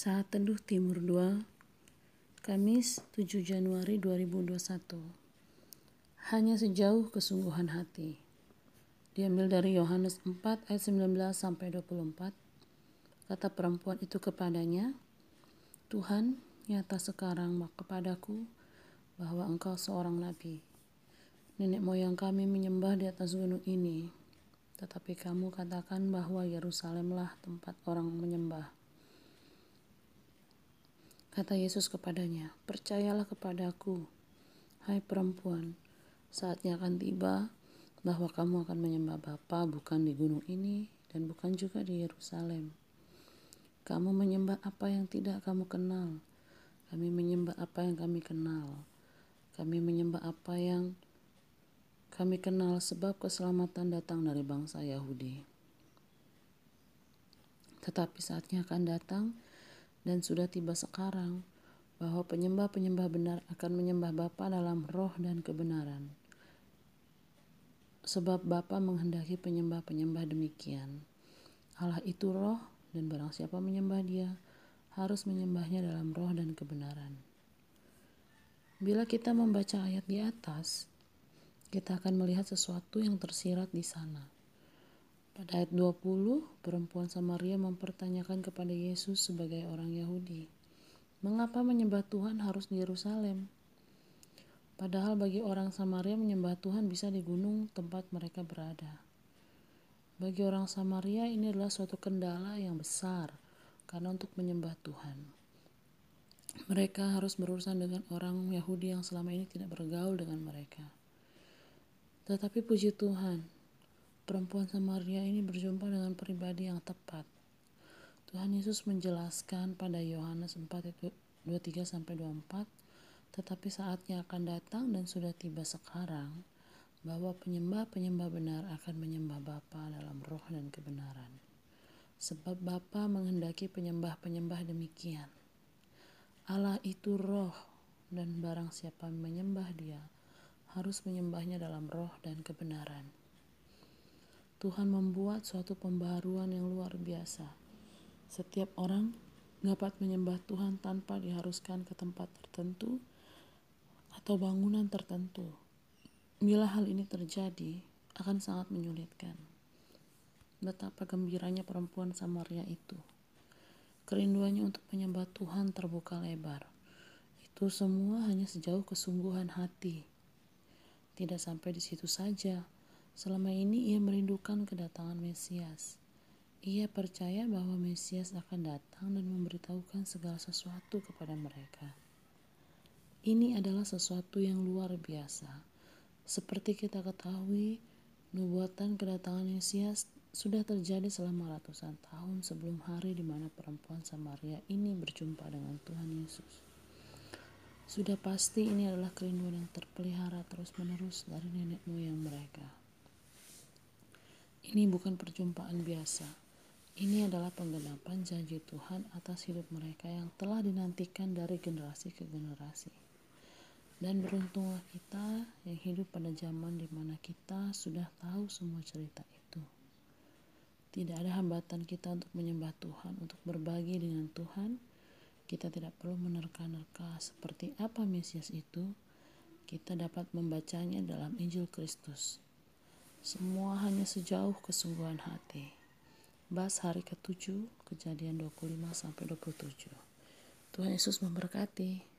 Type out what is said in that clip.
Saat Teduh Timur 2 Kamis 7 Januari 2021 Hanya sejauh kesungguhan hati. Diambil dari Yohanes 4 ayat 19 sampai 24 Kata perempuan itu kepadanya Tuhan nyata sekarang kepadaku bahwa engkau seorang nabi. Nenek moyang kami menyembah di atas gunung ini. Tetapi kamu katakan bahwa Yerusalemlah tempat orang menyembah Kata Yesus kepadanya, "Percayalah kepadaku, hai perempuan, saatnya akan tiba bahwa kamu akan menyembah Bapa bukan di gunung ini dan bukan juga di Yerusalem. Kamu menyembah apa yang tidak kamu kenal. Kami menyembah apa yang kami kenal. Kami menyembah apa yang kami kenal sebab keselamatan datang dari bangsa Yahudi. Tetapi saatnya akan datang dan sudah tiba sekarang bahwa penyembah-penyembah benar akan menyembah Bapa dalam roh dan kebenaran. Sebab Bapa menghendaki penyembah-penyembah demikian. Allah itu roh dan barang siapa menyembah dia harus menyembahnya dalam roh dan kebenaran. Bila kita membaca ayat di atas, kita akan melihat sesuatu yang tersirat di sana pada ayat 20, perempuan Samaria mempertanyakan kepada Yesus sebagai orang Yahudi, mengapa menyembah Tuhan harus di Yerusalem? Padahal bagi orang Samaria menyembah Tuhan bisa di gunung tempat mereka berada. Bagi orang Samaria ini adalah suatu kendala yang besar karena untuk menyembah Tuhan. Mereka harus berurusan dengan orang Yahudi yang selama ini tidak bergaul dengan mereka. Tetapi puji Tuhan, perempuan Samaria ini berjumpa dengan pribadi yang tepat. Tuhan Yesus menjelaskan pada Yohanes 4 23 sampai 24, tetapi saatnya akan datang dan sudah tiba sekarang bahwa penyembah-penyembah benar akan menyembah Bapa dalam roh dan kebenaran. Sebab Bapa menghendaki penyembah-penyembah demikian. Allah itu roh dan barang siapa menyembah dia harus menyembahnya dalam roh dan kebenaran. Tuhan membuat suatu pembaruan yang luar biasa. Setiap orang dapat menyembah Tuhan tanpa diharuskan ke tempat tertentu atau bangunan tertentu. Bila hal ini terjadi, akan sangat menyulitkan. Betapa gembiranya perempuan Samaria itu. Kerinduannya untuk menyembah Tuhan terbuka lebar. Itu semua hanya sejauh kesungguhan hati. Tidak sampai di situ saja, Selama ini ia merindukan kedatangan Mesias. Ia percaya bahwa Mesias akan datang dan memberitahukan segala sesuatu kepada mereka. Ini adalah sesuatu yang luar biasa. Seperti kita ketahui, nubuatan kedatangan Mesias sudah terjadi selama ratusan tahun sebelum hari di mana perempuan Samaria ini berjumpa dengan Tuhan Yesus. Sudah pasti ini adalah kerinduan yang terpelihara terus-menerus dari nenek moyang mereka. Ini bukan perjumpaan biasa. Ini adalah penggenapan janji Tuhan atas hidup mereka yang telah dinantikan dari generasi ke generasi. Dan beruntunglah kita yang hidup pada zaman di mana kita sudah tahu semua cerita itu. Tidak ada hambatan kita untuk menyembah Tuhan, untuk berbagi dengan Tuhan. Kita tidak perlu menerka-nerka seperti apa Mesias itu. Kita dapat membacanya dalam Injil Kristus semua hanya sejauh kesungguhan hati. Bas hari ke-7, kejadian 25 sampai 27. Tuhan Yesus memberkati.